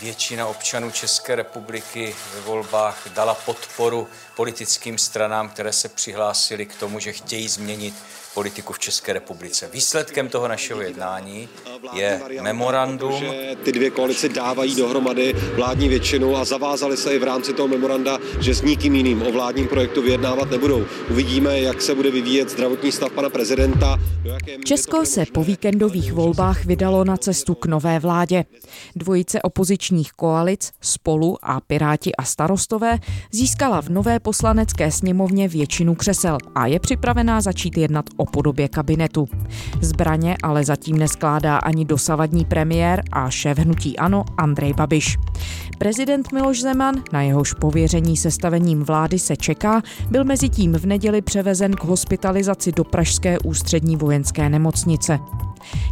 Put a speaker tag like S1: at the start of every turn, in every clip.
S1: většina občanů České republiky ve volbách dala podporu politickým stranám, které se přihlásily k tomu, že chtějí změnit politiku v České republice. Výsledkem toho našeho jednání je memorandum.
S2: Že ty dvě koalice dávají dohromady vládní většinu a zavázali se i v rámci toho memoranda, že s nikým jiným o vládním projektu vyjednávat nebudou. Uvidíme, jak se bude vyvíjet zdravotní stav pana prezidenta.
S3: Česko se po víkendových volbách vydalo na cestu k nové vládě. Dvojice opozičních koalic Spolu a Piráti a starostové získala v nové poslanecké sněmovně většinu křesel a je připravená začít jednat o podobě kabinetu. Zbraně ale zatím neskládá ani dosavadní premiér a šéf hnutí Ano Andrej Babiš. Prezident Miloš Zeman, na jehož pověření sestavením vlády se čeká, byl mezi tím v neděli převezen k hospitalizaci do Pražské ústřední vojenské nemocnice.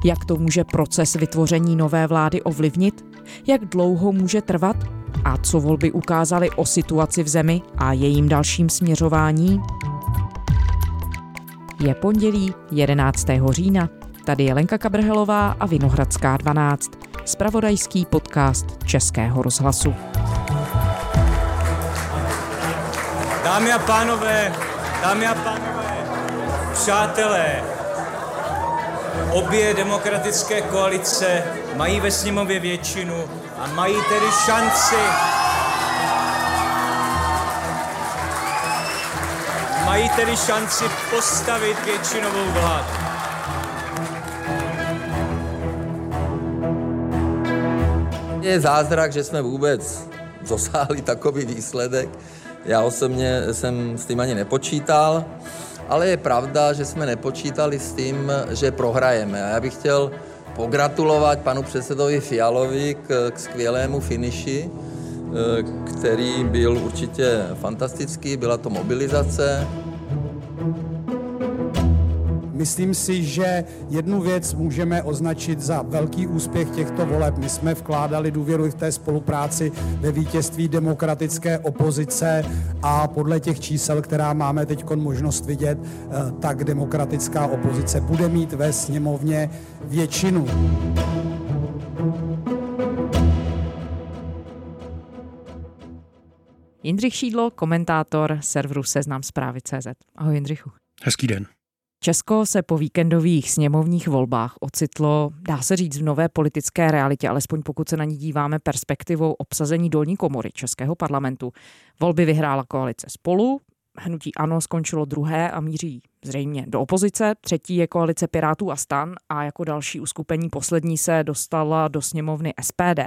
S3: Jak to může proces vytvoření nové vlády ovlivnit? Jak dlouho může trvat? A co volby ukázaly o situaci v zemi a jejím dalším směřování? Je pondělí 11. října. Tady je Lenka Kabrhelová a Vinohradská 12. Spravodajský podcast Českého rozhlasu.
S1: Dámy a pánové, dámy a pánové, přátelé, obě demokratické koalice mají ve sněmově většinu a mají tedy šanci mají tedy šanci postavit většinovou vládu.
S4: Je zázrak, že jsme vůbec dosáhli takový výsledek. Já osobně jsem s tím ani nepočítal, ale je pravda, že jsme nepočítali s tím, že prohrajeme. A já bych chtěl pogratulovat panu předsedovi Fialovi k, k skvělému finiši, eh, který byl určitě fantastický, byla to mobilizace,
S5: Myslím si, že jednu věc můžeme označit za velký úspěch těchto voleb. My jsme vkládali důvěru v té spolupráci ve vítězství demokratické opozice a podle těch čísel, která máme teď možnost vidět, eh, tak demokratická opozice bude mít ve sněmovně většinu.
S3: Jindřich Šídlo, komentátor serveru Seznam zprávy CZ. Ahoj Jindřichu.
S6: Hezký den.
S3: Česko se po víkendových sněmovních volbách ocitlo, dá se říct, v nové politické realitě, alespoň pokud se na ní díváme perspektivou obsazení dolní komory Českého parlamentu. Volby vyhrála koalice spolu, hnutí ANO skončilo druhé a míří zřejmě do opozice, třetí je koalice Pirátů a stan a jako další uskupení poslední se dostala do sněmovny SPD.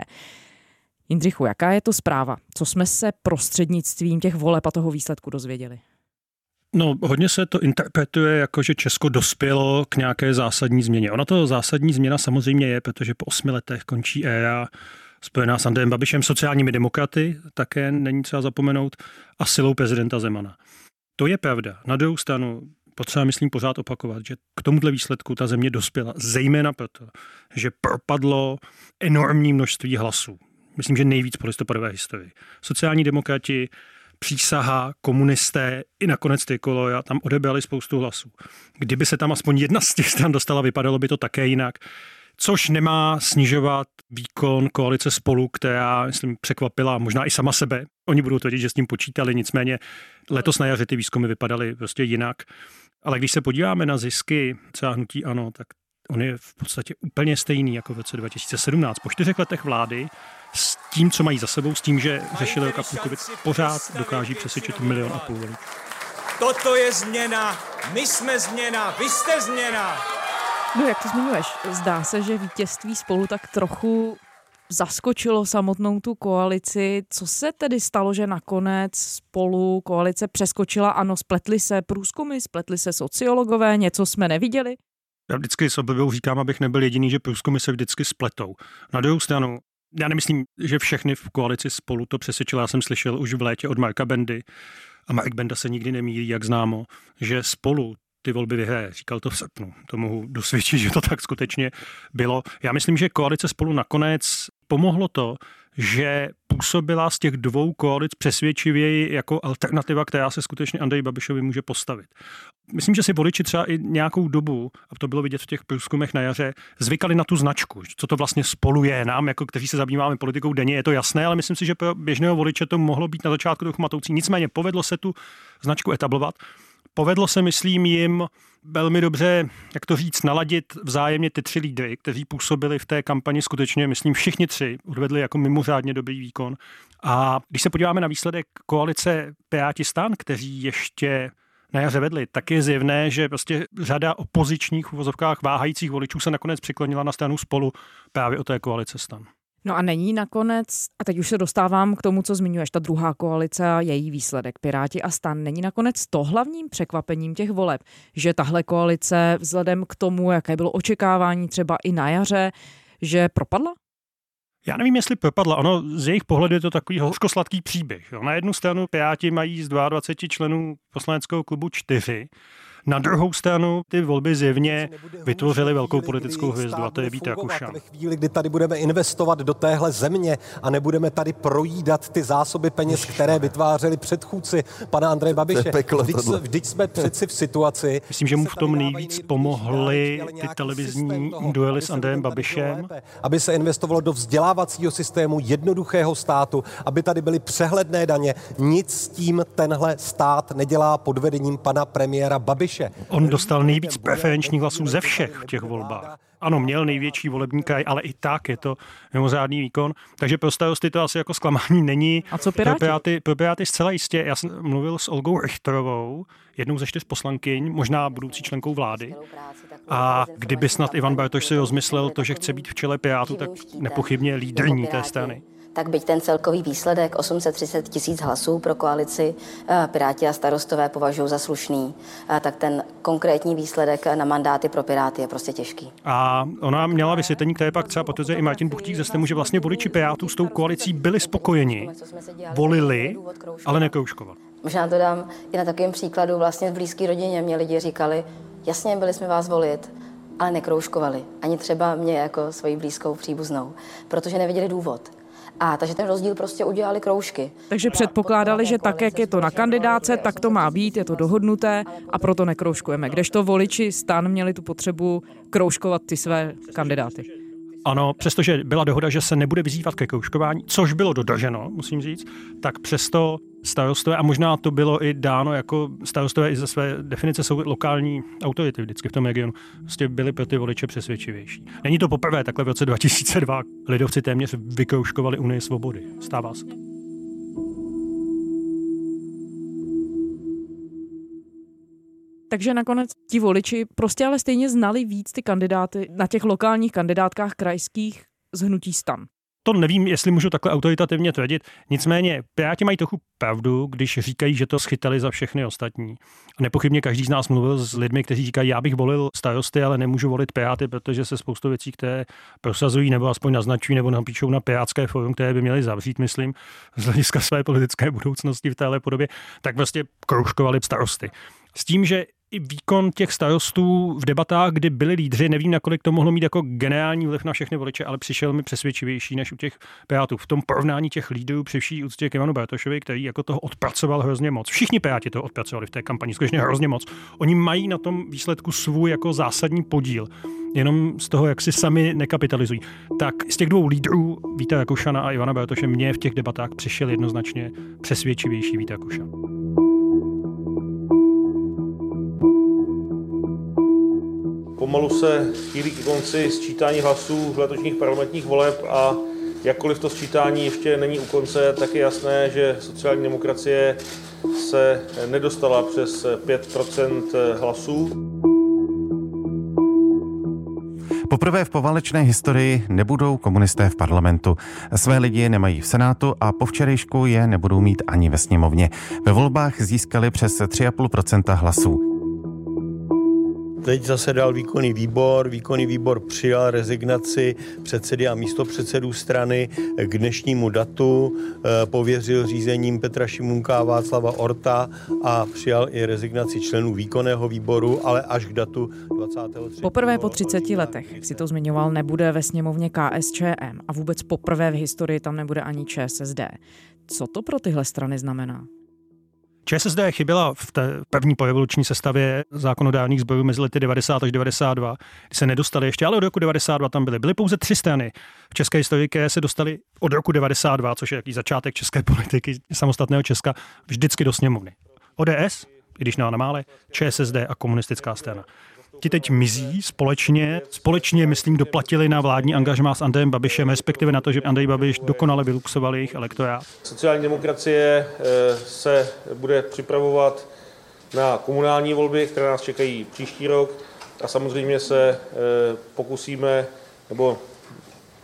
S3: Jindřichu, jaká je to zpráva? Co jsme se prostřednictvím těch voleb a toho výsledku dozvěděli?
S6: No, hodně se to interpretuje jako, že Česko dospělo k nějaké zásadní změně. Ona to zásadní změna samozřejmě je, protože po osmi letech končí éra spojená s Andrejem Babišem, sociálními demokraty, také není třeba zapomenout, a silou prezidenta Zemana. To je pravda. Na druhou stranu potřeba, myslím, pořád opakovat, že k tomuhle výsledku ta země dospěla, zejména proto, že propadlo enormní množství hlasů. Myslím, že nejvíc po listopadové historii. Sociální demokrati přísaha, komunisté i nakonec Trikoloja tam odebrali spoustu hlasů. Kdyby se tam aspoň jedna z těch stran dostala, vypadalo by to také jinak. Což nemá snižovat výkon koalice spolu, která, myslím, překvapila možná i sama sebe. Oni budou tvrdit, že s tím počítali, nicméně letos na jaře ty výzkumy vypadaly prostě jinak. Ale když se podíváme na zisky třeba hnutí ANO, tak on je v podstatě úplně stejný jako v roce 2017. Po čtyřech letech vlády s tím, co mají za sebou, s tím, že řešili covid, pořád dokáží přesvědčit milion a půl lidí.
S1: Toto je změna, my jsme změna, vy jste změna.
S3: No jak to zmiňuješ? Zdá se, že vítězství spolu tak trochu zaskočilo samotnou tu koalici. Co se tedy stalo, že nakonec spolu koalice přeskočila? Ano, spletly se průzkumy, spletly se sociologové, něco jsme neviděli?
S6: Já vždycky s oblibou říkám, abych nebyl jediný, že průzkumy se vždycky spletou. Na druhou stranu, já nemyslím, že všechny v koalici spolu to přesvědčilo. Já jsem slyšel už v létě od Marka Bendy, a Mark Benda se nikdy nemírí, jak známo, že spolu ty volby vyhraje. Říkal to v srpnu. To mohu dosvědčit, že to tak skutečně bylo. Já myslím, že koalice spolu nakonec pomohlo to, že působila z těch dvou koalic přesvědčivěji jako alternativa, která se skutečně Andrej Babišovi může postavit. Myslím, že si voliči třeba i nějakou dobu, a to bylo vidět v těch průzkumech na jaře, zvykali na tu značku, co to vlastně spoluje nám, jako kteří se zabýváme politikou denně, je to jasné, ale myslím si, že pro běžného voliče to mohlo být na začátku trochu matoucí. Nicméně povedlo se tu značku etablovat. Povedlo se, myslím, jim velmi dobře, jak to říct, naladit vzájemně ty tři lídry, kteří působili v té kampani skutečně, myslím, všichni tři odvedli jako mimořádně dobrý výkon. A když se podíváme na výsledek koalice Piráti stan, kteří ještě na jaře vedli, tak je zjevné, že prostě řada opozičních v vozovkách váhajících voličů se nakonec přiklonila na stranu spolu právě o té koalice stan.
S3: No a není nakonec, a teď už se dostávám k tomu, co zmiňuješ, ta druhá koalice a její výsledek, Piráti a stan, není nakonec to hlavním překvapením těch voleb, že tahle koalice vzhledem k tomu, jaké bylo očekávání třeba i na jaře, že propadla?
S6: Já nevím, jestli propadla. Ono z jejich pohledu je to takový hořkosladký příběh. Jo. Na jednu stranu Piráti mají z 22 členů poslaneckého klubu čtyři, na druhou stranu ty volby zjevně vytvořily velkou politickou hvězdu a to je Vít Rakušan.
S7: Ve chvíli, kdy tady budeme investovat do téhle země a nebudeme tady projídat ty zásoby peněz, které vytvářeli předchůdci pana Andreje Babiše. Vždyť, vždyť jsme přeci v situaci.
S6: Myslím, že mu v tom nejvíc pomohly ty televizní duely s Andrejem Babišem.
S7: Aby se investovalo do vzdělávacího systému jednoduchého státu, aby tady byly přehledné daně. Nic s tím tenhle stát nedělá pod vedením pana premiéra Babiše. Babiše.
S6: On dostal nejvíc preferenčních hlasů ze všech v těch volbách. Ano, měl největší volební kraj, ale i tak je to mimořádný výkon. Takže pro starosty to asi jako zklamání není.
S3: A co Piráti?
S6: Pro Piráty, pro Piráty zcela jistě. Já jsem mluvil s Olgou Richterovou, jednou ze čtyř poslankyň, možná budoucí členkou vlády. A kdyby snad Ivan Bartoš si rozmyslel to, že chce být v čele Pirátu, tak nepochybně lídrní té strany
S8: tak byť ten celkový výsledek 830 tisíc hlasů pro koalici eh, Piráti a starostové považují za slušný, eh, tak ten konkrétní výsledek na mandáty pro Piráty je prostě těžký.
S6: A ona měla vysvětlení, které pak třeba potvrzuje i Martin Buchtík ze STEMu, že vlastně voliči Pirátů s tou koalicí byli spokojeni, volili, ale nekroužkovali.
S8: Možná to dám i na takovém příkladu vlastně v blízké rodině. Mě lidi říkali, jasně, byli jsme vás volit, ale nekroužkovali. Ani třeba mě jako svoji blízkou příbuznou, protože neviděli důvod. A takže ten rozdíl prostě udělali kroužky.
S3: Takže předpokládali, že tak, jak je to na kandidáce, tak to má být, je to dohodnuté a proto nekroužkujeme. Kdežto voliči stan měli tu potřebu kroužkovat ty své kandidáty.
S6: Ano, přestože byla dohoda, že se nebude vyzývat ke kroužkování, což bylo dodrženo, musím říct, tak přesto starostové, a možná to bylo i dáno jako starostové i ze své definice jsou lokální autority vždycky v tom regionu, prostě byli pro ty voliče přesvědčivější. Není to poprvé, takhle v roce 2002 lidovci téměř vykroužkovali Unii svobody. Stává se to.
S3: Takže nakonec ti voliči prostě ale stejně znali víc ty kandidáty na těch lokálních kandidátkách krajských z hnutí stan.
S6: To nevím, jestli můžu takhle autoritativně tvrdit. Nicméně, Piráti mají trochu pravdu, když říkají, že to schytali za všechny ostatní. A nepochybně každý z nás mluvil s lidmi, kteří říkají, já bych volil starosty, ale nemůžu volit Piráty, protože se spoustu věcí, které prosazují nebo aspoň naznačují nebo napíšou na Pirátské forum, které by měly zavřít, myslím, z hlediska své politické budoucnosti v téhle podobě, tak vlastně kroužkovali starosty. S tím, že i výkon těch starostů v debatách, kdy byli lídři, nevím, nakolik to mohlo mít jako generální vliv na všechny voliče, ale přišel mi přesvědčivější než u těch Pirátů. V tom porovnání těch lídrů při vší úctě k Ivanu Bartošovi, který jako toho odpracoval hrozně moc. Všichni Piráti to odpracovali v té kampani, skutečně hrozně moc. Oni mají na tom výsledku svůj jako zásadní podíl. Jenom z toho, jak si sami nekapitalizují. Tak z těch dvou lídrů, Víta Jakušana a Ivana Bartoše, mě v těch debatách přišel jednoznačně přesvědčivější Víta Jakušan.
S9: Pomalu se chýlí k konci sčítání hlasů v letošních parlamentních voleb a jakkoliv to sčítání ještě není u konce, tak je jasné, že sociální demokracie se nedostala přes 5% hlasů.
S10: Poprvé v povalečné historii nebudou komunisté v parlamentu. Své lidi nemají v Senátu a po včerejšku je nebudou mít ani ve sněmovně. Ve volbách získali přes 3,5% hlasů.
S11: Teď zasedal výkonný výbor, výkonný výbor přijal rezignaci předsedy a místo předsedů strany k dnešnímu datu, eh, pověřil řízením Petra Šimunka a Václava Orta a přijal i rezignaci členů výkonného výboru, ale až k datu 23.
S3: Poprvé po 30 letech, jak si to zmiňoval, nebude ve sněmovně KSČM a vůbec poprvé v historii tam nebude ani ČSSD. Co to pro tyhle strany znamená?
S6: ČSSD chyběla v té první porevoluční sestavě zákonodárných zborů mezi lety 90 až 92, kdy se nedostali ještě, ale od roku 92 tam byly. Byly pouze tři strany v české historii, které se dostali od roku 92, což je jaký začátek české politiky samostatného Česka, vždycky do sněmovny. ODS, i když na mále, ČSSD a komunistická strana ti teď mizí společně. Společně, myslím, doplatili na vládní angažmá s Andrejem Babišem, respektive na to, že Andrej Babiš dokonale vyluxoval jejich elektorát.
S9: Sociální demokracie eh, se bude připravovat na komunální volby, které nás čekají příští rok a samozřejmě se eh, pokusíme, nebo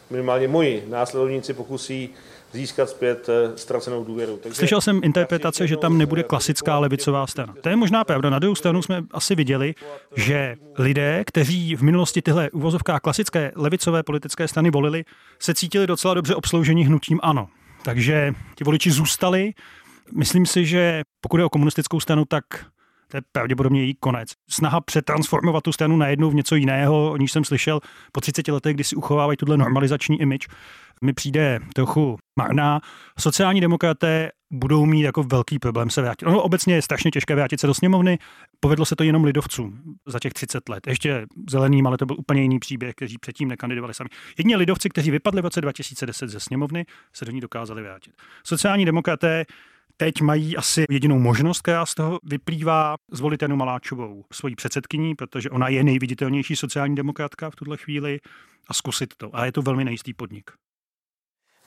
S9: minimálně moji následovníci pokusí získat zpět eh, ztracenou důvěru.
S6: Takže Slyšel jsem interpretace, že tam nebude klasická levicová strana. To je možná pravda. Na druhou stranu jsme asi viděli, že lidé, kteří v minulosti tyhle uvozovká klasické levicové politické strany volili, se cítili docela dobře obsloužení hnutím ano. Takže ti voliči zůstali. Myslím si, že pokud je o komunistickou stranu, tak to je pravděpodobně její konec. Snaha přetransformovat tu stranu najednou v něco jiného, o níž jsem slyšel po 30 letech, kdy si uchovávají tuhle normalizační image, mi přijde trochu marná. Sociální demokraté budou mít jako velký problém se vrátit. Ono obecně je strašně těžké vrátit se do sněmovny. Povedlo se to jenom lidovcům za těch 30 let. Ještě zeleným, ale to byl úplně jiný příběh, kteří předtím nekandidovali sami. Jedině lidovci, kteří vypadli v roce 2010 ze sněmovny, se do ní dokázali vrátit. Sociální demokraté teď mají asi jedinou možnost, která z toho vyplývá, zvolit Janu Maláčovou svojí předsedkyní, protože ona je nejviditelnější sociální demokratka v tuhle chvíli a zkusit to. A je to velmi nejistý podnik.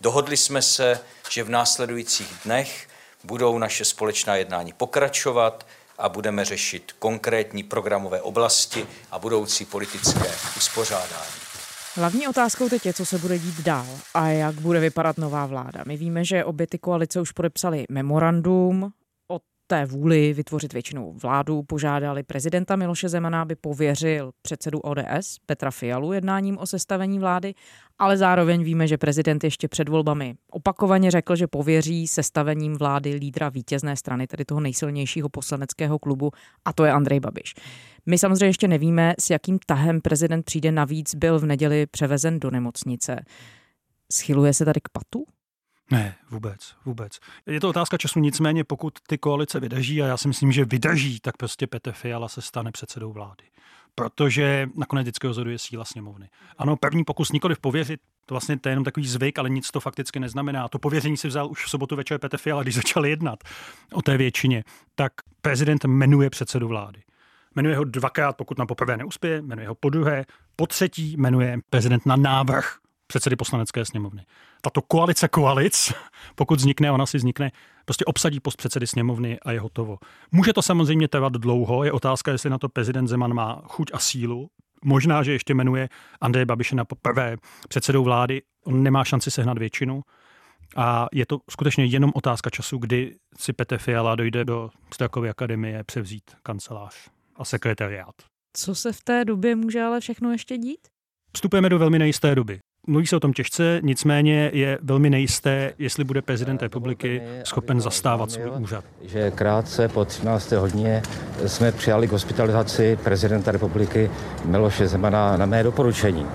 S1: Dohodli jsme se, že v následujících dnech budou naše společná jednání pokračovat a budeme řešit konkrétní programové oblasti a budoucí politické uspořádání.
S3: Hlavní otázkou teď je, co se bude dít dál a jak bude vypadat nová vláda. My víme, že obě ty koalice už podepsali memorandum té vůli vytvořit většinou vládu požádali prezidenta Miloše Zemana, aby pověřil předsedu ODS Petra Fialu jednáním o sestavení vlády, ale zároveň víme, že prezident ještě před volbami opakovaně řekl, že pověří sestavením vlády lídra vítězné strany, tedy toho nejsilnějšího poslaneckého klubu, a to je Andrej Babiš. My samozřejmě ještě nevíme, s jakým tahem prezident přijde. Navíc byl v neděli převezen do nemocnice. Schyluje se tady k patu?
S6: Ne, vůbec, vůbec. Je to otázka času, nicméně pokud ty koalice vydrží, a já si myslím, že vydrží, tak prostě Petr Fiala se stane předsedou vlády. Protože nakonec vždycky rozhoduje síla sněmovny. Ano, první pokus nikoli pověřit, to vlastně to je jenom takový zvyk, ale nic to fakticky neznamená. To pověření si vzal už v sobotu večer Petr Fiala, když začal jednat o té většině. Tak prezident jmenuje předsedu vlády. Jmenuje ho dvakrát, pokud na poprvé neuspěje, jmenuje ho po druhé, po třetí jmenuje prezident na návrh předsedy poslanecké sněmovny. Tato koalice koalic, pokud vznikne, ona si vznikne, prostě obsadí post předsedy sněmovny a je hotovo. Může to samozřejmě trvat dlouho, je otázka, jestli na to prezident Zeman má chuť a sílu. Možná, že ještě jmenuje Andreje Babiše na poprvé předsedou vlády, on nemá šanci sehnat většinu. A je to skutečně jenom otázka času, kdy si Petr Fiala dojde do Strakovy akademie převzít kancelář a sekretariát.
S3: Co se v té době může ale všechno ještě dít?
S6: Vstupujeme do velmi nejisté doby. Mluví se o tom těžce, nicméně je velmi nejisté, jestli bude prezident republiky schopen zastávat svůj úřad.
S12: Že krátce po 13. hodině jsme přijali k hospitalizaci prezidenta republiky Miloše Zemana na mé doporučení.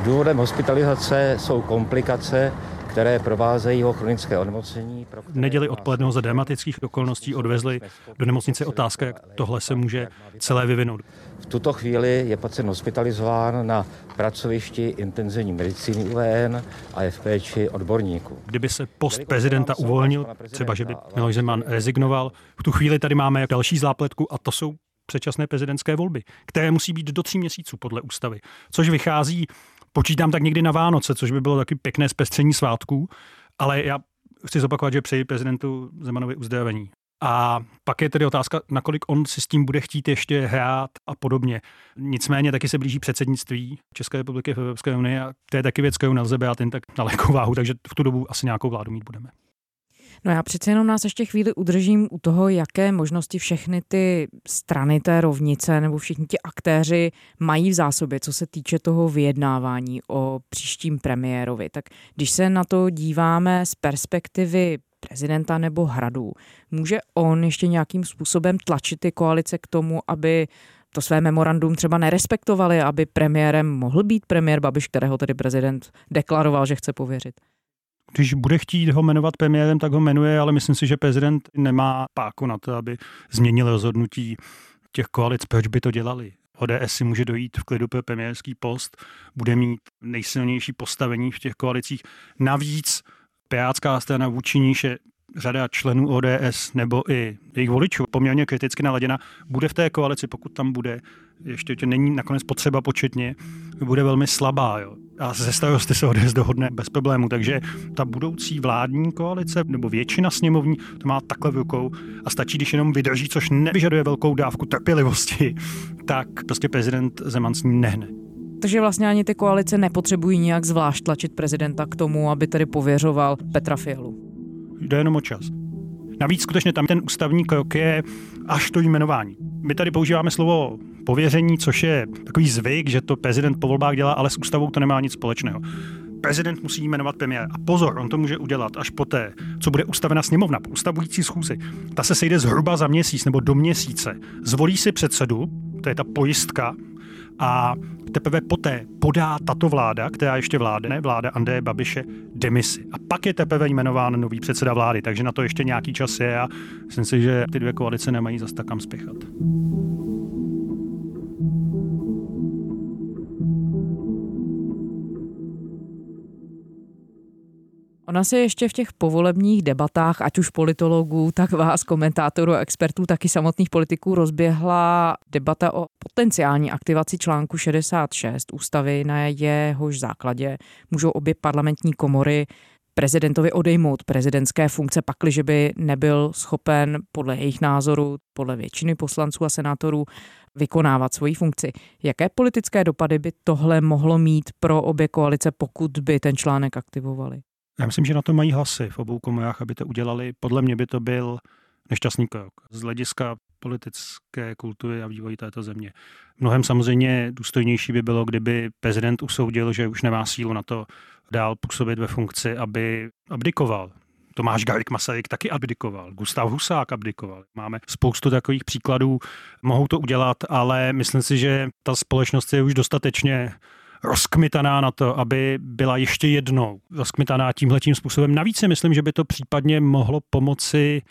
S12: Důvodem hospitalizace jsou komplikace které provázejí jeho chronické onemocnění.
S6: V neděli odpoledne za dramatických okolností odvezli do nemocnice otázka, jak tohle se může celé vyvinout.
S12: V tuto chvíli je pacient hospitalizován na pracovišti intenzivní medicíny UVN a je v péči odborníků.
S6: Kdyby se post prezidenta uvolnil, třeba že by Miloš Zeman rezignoval, v tu chvíli tady máme další zápletku a to jsou předčasné prezidentské volby, které musí být do tří měsíců podle ústavy, což vychází počítám tak někdy na Vánoce, což by bylo taky pěkné zpestření svátků, ale já chci zopakovat, že přeji prezidentu Zemanovi uzdravení. A pak je tedy otázka, nakolik on si s tím bude chtít ještě hrát a podobně. Nicméně taky se blíží předsednictví České republiky v Evropské unii a to je taky věc, kterou nelze brát jen tak na váhu, takže v tu dobu asi nějakou vládu mít budeme.
S3: No já přece jenom nás ještě chvíli udržím u toho, jaké možnosti všechny ty strany té rovnice nebo všichni ti aktéři mají v zásobě, co se týče toho vyjednávání o příštím premiérovi. Tak když se na to díváme z perspektivy prezidenta nebo hradu, může on ještě nějakým způsobem tlačit ty koalice k tomu, aby to své memorandum třeba nerespektovali, aby premiérem mohl být premiér Babiš, kterého tedy prezident deklaroval, že chce pověřit?
S6: Když bude chtít ho jmenovat premiérem, tak ho jmenuje, ale myslím si, že prezident nemá páku na to, aby změnil rozhodnutí těch koalic, proč by to dělali. ODS si může dojít v klidu pro premiérský post, bude mít nejsilnější postavení v těch koalicích. Navíc Pirátská strana vůči níž je řada členů ODS nebo i jejich voličů poměrně kriticky naladěna, bude v té koalici, pokud tam bude, ještě tě není nakonec potřeba početně, bude velmi slabá. Jo. A ze starosty se ODS dohodne bez problému, takže ta budoucí vládní koalice nebo většina sněmovní to má takhle v rukou a stačí, když jenom vydrží, což nevyžaduje velkou dávku trpělivosti, tak prostě prezident Zeman s ní nehne.
S3: Takže vlastně ani ty koalice nepotřebují nějak zvlášť tlačit prezidenta k tomu, aby tedy pověřoval Petra Fialu.
S6: Jde jenom o čas. Navíc skutečně tam ten ústavní krok je až to jmenování. My tady používáme slovo pověření, což je takový zvyk, že to prezident po volbách dělá, ale s ústavou to nemá nic společného. Prezident musí jmenovat premiér. A pozor, on to může udělat až poté, co bude ustavena sněmovna po ustavující schůzi. Ta se sejde zhruba za měsíc nebo do měsíce. Zvolí si předsedu, to je ta pojistka, a teprve poté podá tato vláda, která ještě vládne, vláda Andreje Babiše, demisi. A pak je teprve jmenován nový předseda vlády, takže na to ještě nějaký čas je a myslím si, že ty dvě koalice nemají zase tak kam spěchat.
S3: Ona se ještě v těch povolebních debatách, ať už politologů, tak vás, komentátorů a expertů, taky samotných politiků, rozběhla debata o potenciální aktivaci článku 66 ústavy, na jehož základě můžou obě parlamentní komory prezidentovi odejmout prezidentské funkce, pakliže by nebyl schopen podle jejich názoru, podle většiny poslanců a senátorů, vykonávat svoji funkci. Jaké politické dopady by tohle mohlo mít pro obě koalice, pokud by ten článek aktivovali?
S6: Já myslím, že na to mají hlasy v obou komorách, aby to udělali. Podle mě by to byl nešťastný krok z hlediska politické kultury a vývoji této země. Mnohem samozřejmě důstojnější by bylo, kdyby prezident usoudil, že už nemá sílu na to dál působit ve funkci, aby abdikoval. Tomáš Garik Masaryk taky abdikoval, Gustav Husák abdikoval. Máme spoustu takových příkladů, mohou to udělat, ale myslím si, že ta společnost je už dostatečně rozkmitaná na to, aby byla ještě jednou rozkmitaná tímhletím způsobem. Navíc si myslím, že by to případně mohlo pomoci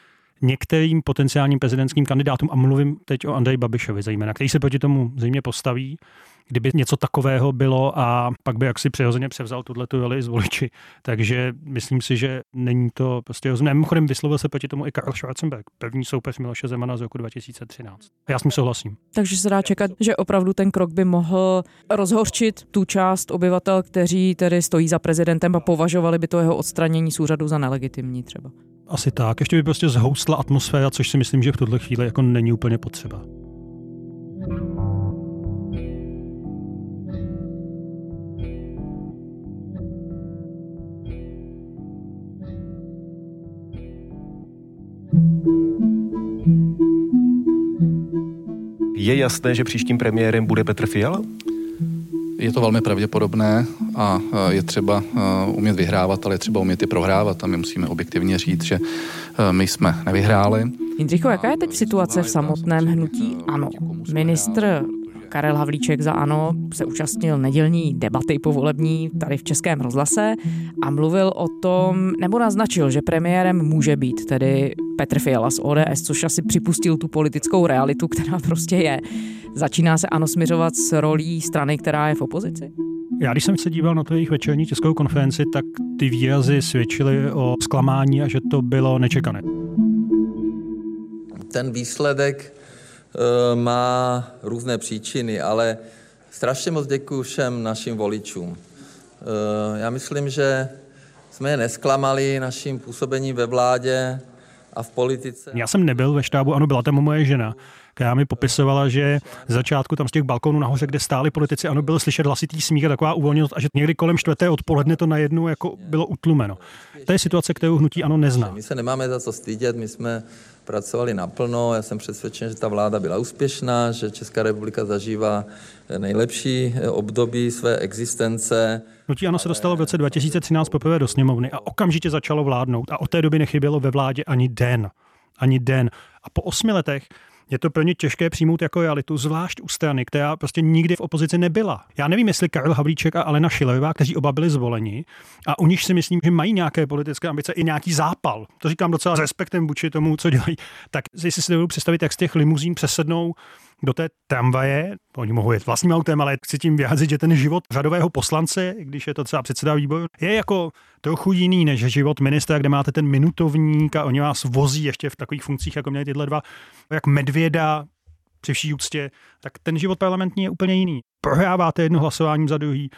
S6: některým potenciálním prezidentským kandidátům, a mluvím teď o Andreji Babišovi zejména, který se proti tomu zřejmě postaví, kdyby něco takového bylo a pak by jaksi přirozeně převzal tuhle tu roli z voliči. Takže myslím si, že není to prostě rozumné. Mimochodem vyslovil se proti tomu i Karl Schwarzenberg, první soupeř Miloše Zemana z roku 2013. A já s tím souhlasím.
S3: Takže se dá čekat, že opravdu ten krok by mohl rozhorčit tu část obyvatel, kteří tedy stojí za prezidentem a považovali by to jeho odstranění z úřadu za nelegitimní třeba.
S6: Asi tak. Ještě by prostě zhoustla atmosféra, což si myslím, že v tuhle chvíli jako není úplně potřeba.
S13: Je jasné, že příštím premiérem bude Petr Fiala?
S14: Je to velmi pravděpodobné a je třeba umět vyhrávat, ale je třeba umět i prohrávat a my musíme objektivně říct, že my jsme nevyhráli.
S3: Jindřicho, jaká je teď situace v samotném hnutí ANO? Ministr Karel Havlíček za ANO se účastnil nedělní debaty povolební tady v Českém rozhlase a mluvil o tom, nebo naznačil, že premiérem může být tedy Petr Fiala z ODS, což asi připustil tu politickou realitu, která prostě je. Začíná se ANO směřovat s rolí strany, která je v opozici?
S6: Já když jsem se díval na tu jejich večerní českou konferenci, tak ty výrazy svědčily o zklamání a že to bylo nečekané.
S4: Ten výsledek má různé příčiny, ale strašně moc děkuji všem našim voličům. Eh, já myslím, že jsme je nesklamali naším působením ve vládě a v politice.
S6: Já jsem nebyl ve štábu, ano, byla tam moje žena. která mi popisovala, že z začátku tam z těch balkonů nahoře, kde stáli politici, ano, bylo slyšet hlasitý smích a taková uvolněnost a že někdy kolem čtvrté odpoledne to najednou jako bylo utlumeno. To je situace, kterou hnutí ano nezná.
S4: My se nemáme za co stydět, my jsme pracovali naplno. Já jsem přesvědčen, že ta vláda byla úspěšná, že Česká republika zažívá nejlepší období své existence.
S6: Hnutí ano se dostalo v roce 2013 poprvé do sněmovny a okamžitě začalo vládnout a od té doby nechybělo ve vládě ani den. Ani den. A po osmi letech je to pro ně těžké přijmout jako realitu, zvlášť u strany, která prostě nikdy v opozici nebyla. Já nevím, jestli Karel Havlíček a Alena Šilerová, kteří oba byli zvoleni, a u nich si myslím, že mají nějaké politické ambice i nějaký zápal. To říkám docela s respektem vůči tomu, co dělají. Tak si si dovedu představit, jak z těch limuzín přesednou do té tramvaje, oni mohou jet vlastním autem, ale chci tím vyjádřit, že ten život řadového poslance, když je to třeba předseda výboru, je jako trochu jiný než život ministra, kde máte ten minutovník a oni vás vozí ještě v takových funkcích, jako měli tyhle dva, jak medvěda při vší úctě, tak ten život parlamentní je úplně jiný. Prohráváte jedno hlasováním za druhý,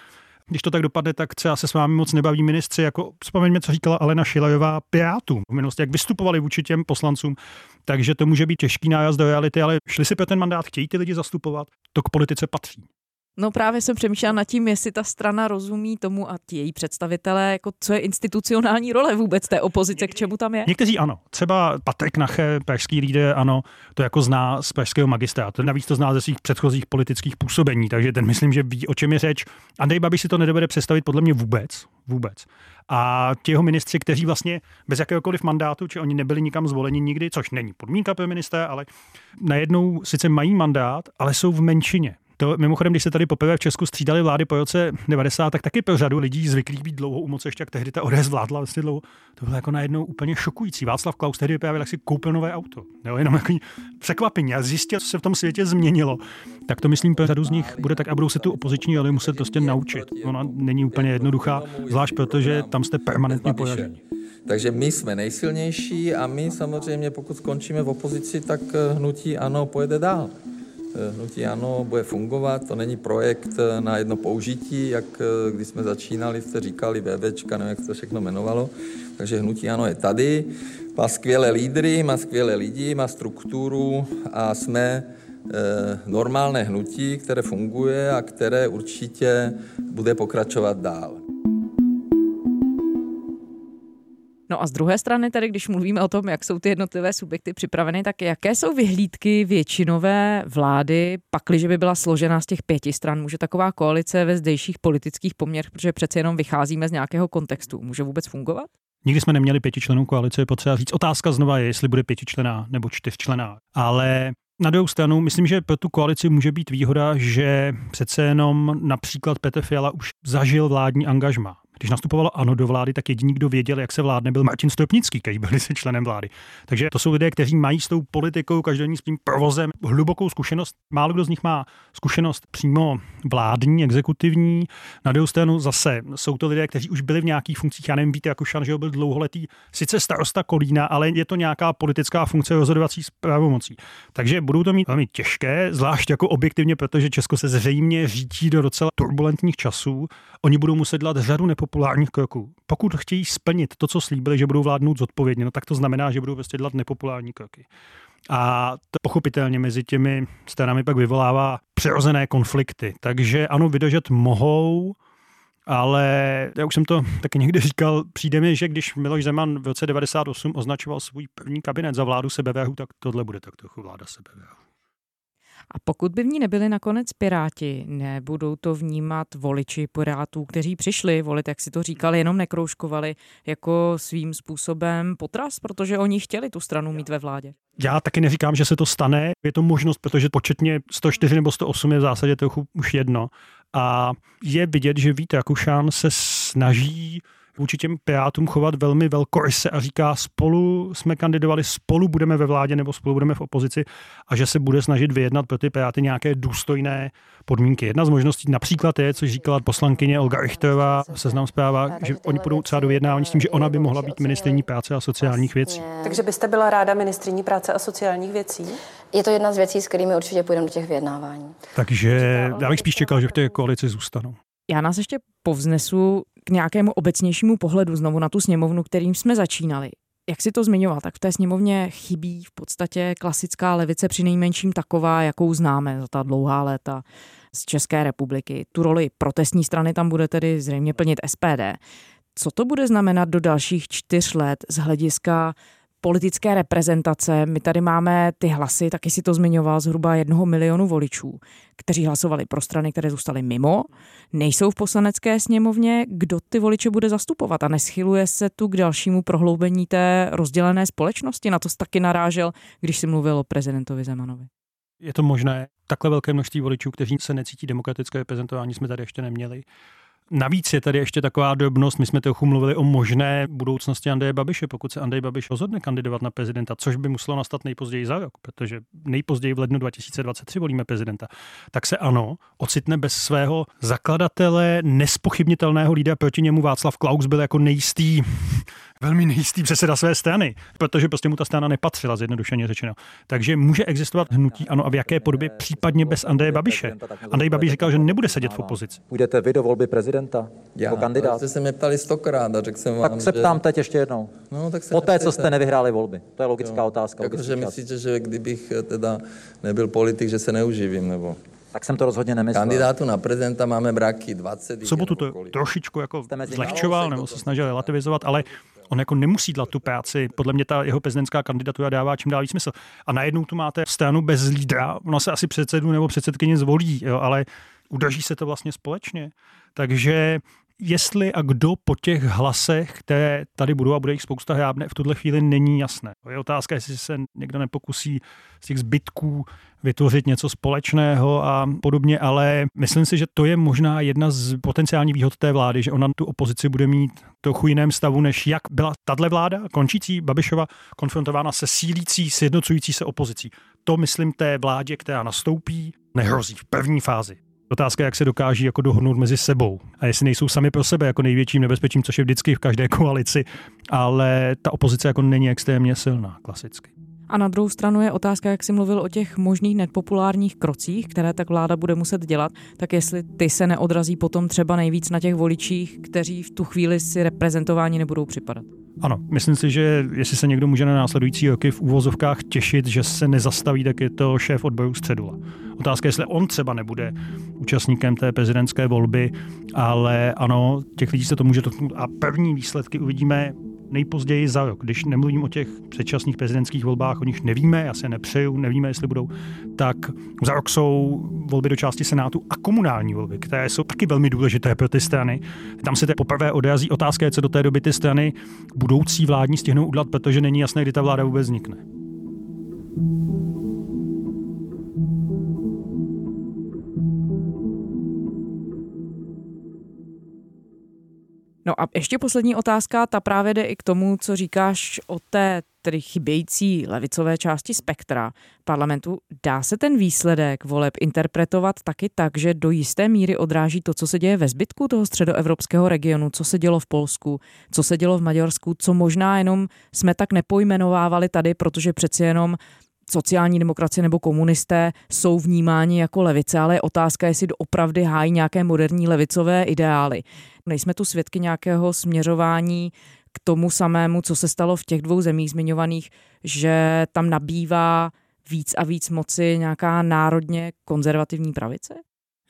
S6: když to tak dopadne, tak třeba se s vámi moc nebaví ministři. Jako vzpomeňme, co říkala Alena Šilajová Pirátům v minulosti, jak vystupovali vůči těm poslancům. Takže to může být těžký nájazd do reality, ale šli si pro ten mandát, chtějí ty lidi zastupovat, to k politice patří.
S3: No právě jsem přemýšlela nad tím, jestli ta strana rozumí tomu a ti její představitelé, jako co je institucionální role vůbec té opozice, k čemu tam je?
S6: Někteří ano. Třeba Patrik Nache, pražský lídr, ano, to jako zná z pražského magistrátu. Navíc to zná ze svých předchozích politických působení, takže ten myslím, že ví, o čem je řeč. Andrej Babiš si to nedovede představit podle mě vůbec. Vůbec. A ti jeho ministři, kteří vlastně bez jakéhokoliv mandátu, či oni nebyli nikam zvoleni nikdy, což není podmínka pro ministra, ale najednou sice mají mandát, ale jsou v menšině. To mimochodem, když se tady poprvé v Česku střídali vlády po roce 90, tak taky pro řadu lidí zvyklých být dlouho u moci, ještě jak tehdy ta ODS vládla vlastně dlouho. To bylo jako najednou úplně šokující. Václav Klaus tehdy právě tak si koupil nové auto. Jo, jenom jako překvapení a zjistil, co se v tom světě změnilo. Tak to myslím, pro řadu z nich bude tak a budou se tu opoziční roli muset prostě naučit. Ona není úplně jednoduchá, zvlášť protože tam jste permanentně pojažení.
S4: Takže my jsme nejsilnější a my samozřejmě, pokud skončíme v opozici, tak hnutí ano pojede dál. Hnutí ano bude fungovat, to není projekt na jedno použití, jak když jsme začínali, jste říkali BBčka, nevím, jak se to všechno jmenovalo. Takže hnutí ano je tady, má skvělé lídry, má skvělé lidi, má strukturu a jsme normálné hnutí, které funguje a které určitě bude pokračovat dál.
S3: No a z druhé strany tedy, když mluvíme o tom, jak jsou ty jednotlivé subjekty připraveny, tak jaké jsou vyhlídky většinové vlády, pakliže by byla složena z těch pěti stran? Může taková koalice ve zdejších politických poměrech, protože přece jenom vycházíme z nějakého kontextu, může vůbec fungovat?
S6: Nikdy jsme neměli pětičlenou koalici, je potřeba říct. Otázka znova je, jestli bude pětičlená nebo čtyřčlená. Ale na druhou stranu, myslím, že pro tu koalici může být výhoda, že přece jenom například Petr Fiala už zažil vládní angažma. Když nastupovalo ANO do vlády, tak jediný, kdo věděl, jak se vládne, byl Martin Stropnický, který byl si členem vlády. Takže to jsou lidé, kteří mají s tou politikou, každodenním s tím provozem hlubokou zkušenost. Málo kdo z nich má zkušenost přímo vládní, exekutivní. Na druhou stranu zase jsou to lidé, kteří už byli v nějakých funkcích. Já nevím, víte, jako Šan, že byl dlouholetý, sice starosta Kolína, ale je to nějaká politická funkce rozhodovací s pravomocí. Takže budou to mít velmi těžké, zvlášť jako objektivně, protože Česko se zřejmě řítí do docela turbulentních časů. Oni budou muset dělat řadu nepopulárních kroků. Pokud chtějí splnit to, co slíbili, že budou vládnout zodpovědně, no tak to znamená, že budou prostě dělat nepopulární kroky. A to pochopitelně mezi těmi stranami pak vyvolává přirozené konflikty. Takže ano, vydržet mohou, ale já už jsem to taky někdy říkal, přijde mi, že když Miloš Zeman v roce 98 označoval svůj první kabinet za vládu sebevéhu, tak tohle bude tak trochu vláda sebevéhu.
S3: A pokud by v ní nebyli nakonec Piráti, nebudou to vnímat voliči Pirátů, kteří přišli volit, jak si to říkali, jenom nekroužkovali, jako svým způsobem potras, protože oni chtěli tu stranu mít ve vládě?
S6: Já taky neříkám, že se to stane. Je to možnost, protože početně 104 nebo 108 je v zásadě trochu už jedno. A je vidět, že Vít Rakušan se snaží vůči těm pirátům chovat velmi velkoryse a říká, spolu jsme kandidovali, spolu budeme ve vládě nebo spolu budeme v opozici a že se bude snažit vyjednat pro ty piráty nějaké důstojné podmínky. Jedna z možností například je, což říkala poslankyně Olga Richterová, seznam zpráva, že oni budou třeba do vyjednávání s tím, že ona by mohla být ministriní práce a sociálních věcí.
S15: Takže byste byla ráda ministriní práce a sociálních věcí?
S8: Je to jedna z věcí, s kterými určitě půjdeme do těch vyjednávání.
S6: Takže já bych spíš čekal, že v té koalici zůstanou.
S3: Já nás ještě povznesu k nějakému obecnějšímu pohledu znovu na tu sněmovnu, kterým jsme začínali. Jak si to zmiňoval, tak v té sněmovně chybí v podstatě klasická levice, při nejmenším taková, jakou známe za ta dlouhá léta z České republiky. Tu roli protestní strany tam bude tedy zřejmě plnit SPD. Co to bude znamenat do dalších čtyř let z hlediska politické reprezentace. My tady máme ty hlasy, taky si to zmiňoval, zhruba jednoho milionu voličů, kteří hlasovali pro strany, které zůstaly mimo, nejsou v poslanecké sněmovně. Kdo ty voliče bude zastupovat? A neschyluje se tu k dalšímu prohloubení té rozdělené společnosti? Na to taky narážel, když si mluvil o prezidentovi Zemanovi.
S6: Je to možné. Takhle velké množství voličů, kteří se necítí demokratické reprezentování, jsme tady ještě neměli. Navíc je tady ještě taková drobnost, my jsme trochu mluvili o možné budoucnosti Andreje Babiše, pokud se Andrej Babiš rozhodne kandidovat na prezidenta, což by muselo nastat nejpozději za rok, protože nejpozději v lednu 2023 volíme prezidenta, tak se ano, ocitne bez svého zakladatele, nespochybnitelného lídra proti němu Václav Klaus byl jako nejistý velmi nejistý předseda své strany, protože prostě mu ta strana nepatřila, zjednodušeně řečeno. Takže může existovat hnutí ano a v jaké podobě, případně bez Andreje Babiše. Andrej Babiš říkal, že nebude sedět v opozici.
S16: Půjdete vy do volby prezidenta
S4: Já,
S16: jako kandidát?
S4: Jste se mě ptali stokrát a řekl jsem vám,
S16: Tak se ptám teď ještě jednou.
S4: No, tak se
S16: Poté, co
S4: neptejte.
S16: jste nevyhráli volby. To je logická
S4: Jo.
S16: otázka.
S4: Jakože myslíte, že kdybych eh, teda nebyl politik, že se neuživím, nebo?
S16: Tak jsem to rozhodně nemyslel.
S4: Kandidátu na prezidenta máme braky 20.
S6: V sobotu to trošičku jako zlehčoval nebo se snažil relativizovat, ale on jako nemusí dělat tu práci. Podle mě ta jeho prezidentská kandidatura dává čím dál víc smysl. A najednou tu máte stranu bez lídra, ona se asi předsedu nebo předsedkyně zvolí, jo, ale udrží se to vlastně společně. Takže jestli a kdo po těch hlasech, které tady budou a bude jich spousta hrábne, v tuhle chvíli není jasné. Je otázka, jestli se někdo nepokusí z těch zbytků vytvořit něco společného a podobně, ale myslím si, že to je možná jedna z potenciálních výhod té vlády, že ona tu opozici bude mít trochu jiném stavu, než jak byla tahle vláda, končící Babišova, konfrontována se sílící, sjednocující se opozicí. To, myslím, té vládě, která nastoupí, nehrozí v první fázi. Otázka, jak se dokáží jako dohodnout mezi sebou a jestli nejsou sami pro sebe jako největším nebezpečím, což je vždycky v každé koalici, ale ta opozice jako není extrémně silná klasicky.
S3: A na druhou stranu je otázka, jak jsi mluvil o těch možných nepopulárních krocích, které tak vláda bude muset dělat, tak jestli ty se neodrazí potom třeba nejvíc na těch voličích, kteří v tu chvíli si reprezentování nebudou připadat.
S6: Ano, myslím si, že jestli se někdo může na následující roky v úvozovkách těšit, že se nezastaví, tak je to šéf odboru Středula. Otázka je, jestli on třeba nebude účastníkem té prezidentské volby, ale ano, těch lidí se to může dotknout a první výsledky uvidíme nejpozději za rok. Když nemluvím o těch předčasných prezidentských volbách, o nich nevíme, já se nepřeju, nevíme, jestli budou, tak za rok jsou volby do části Senátu a komunální volby, které jsou taky velmi důležité pro ty strany. Tam se poprvé odrazí. Otázka co do té doby ty strany budoucí vládní stihnou udělat, protože není jasné, kdy ta vláda vůbec vznikne.
S3: No a ještě poslední otázka, ta právě jde i k tomu, co říkáš o té tedy chybějící levicové části spektra parlamentu. Dá se ten výsledek voleb interpretovat taky tak, že do jisté míry odráží to, co se děje ve zbytku toho středoevropského regionu, co se dělo v Polsku, co se dělo v Maďarsku, co možná jenom jsme tak nepojmenovávali tady, protože přeci jenom sociální demokracie nebo komunisté jsou vnímáni jako levice, ale je otázka, jestli opravdu hájí nějaké moderní levicové ideály. Nejsme tu svědky nějakého směřování k tomu samému, co se stalo v těch dvou zemích zmiňovaných, že tam nabývá víc a víc moci nějaká národně konzervativní pravice?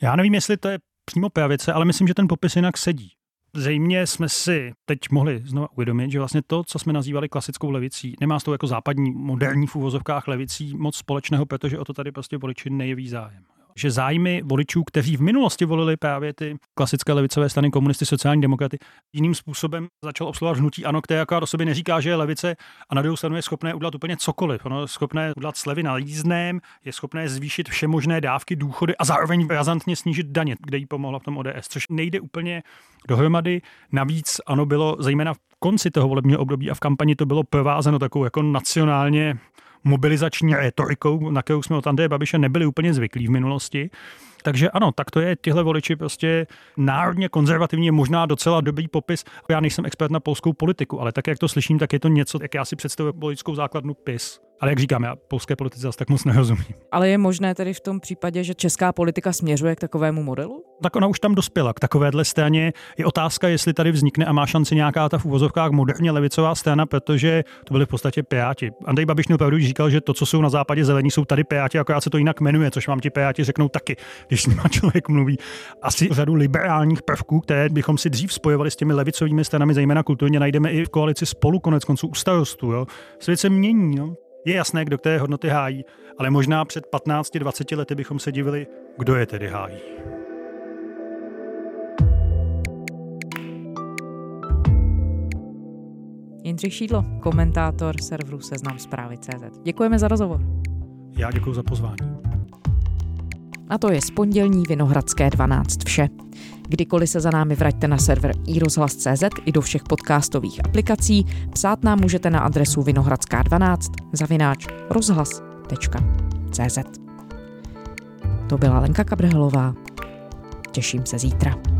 S6: Já nevím, jestli to je přímo pravice, ale myslím, že ten popis jinak sedí. Zřejmě jsme si teď mohli znovu uvědomit, že vlastně to, co jsme nazývali klasickou levicí, nemá s tou jako západní moderní v úvozovkách levicí moc společného, protože o to tady prostě voliči nejeví zájem že zájmy voličů, kteří v minulosti volili právě ty klasické levicové strany, komunisty, sociální demokraty, jiným způsobem začal obsluhovat hnutí ANO, které jako o sobě neříká, že je levice a na druhou stranu je schopné udělat úplně cokoliv. Ono je schopné udělat slevy na jízdném, je schopné zvýšit vše možné dávky, důchody a zároveň razantně snížit daně, kde jí pomohla v tom ODS, což nejde úplně dohromady. Navíc ano bylo zejména v konci toho volebního období a v kampani to bylo provázeno takovou jako nacionálně mobilizační retorikou, na kterou jsme od Andreje Babiše nebyli úplně zvyklí v minulosti. Takže ano, tak to je tihle voliči prostě národně konzervativně možná docela dobrý popis. Já nejsem expert na polskou politiku, ale tak, jak to slyším, tak je to něco, jak já si představuji politickou základnu PIS. Ale jak říkám, já polské politice zase tak moc nerozumím.
S3: Ale je možné tedy v tom případě, že česká politika směřuje k takovému modelu?
S6: Tak ona už tam dospěla k takovéhle straně. Je otázka, jestli tady vznikne a má šanci nějaká ta v úvozovkách moderně levicová strana, protože to byly v podstatě piráti. Andrej Babiš měl pravdu, říkal, že to, co jsou na západě zelení, jsou tady piráti, akorát se to jinak jmenuje, což vám ti piráti řeknou taky, když s nima člověk mluví. Asi řadu liberálních prvků, které bychom si dřív spojovali s těmi levicovými stranami, zejména kulturně, najdeme i v koalici spolu konec konců u starostů. Jo. Svět se mění. Jo. Je jasné, kdo které hodnoty hájí, ale možná před 15-20 lety bychom se divili, kdo je tedy hájí.
S3: Jindřich Šídlo, komentátor serveru Seznam zprávy CZ. Děkujeme za rozhovor.
S6: Já děkuji za pozvání.
S3: A to je z pondělní Vinohradské 12 vše. Kdykoliv se za námi vraťte na server iRozhlas.cz i do všech podcastových aplikací. Psát nám můžete na adresu vinohradská12 zavináč rozhlas.cz To byla Lenka Kabrhelová. Těším se zítra.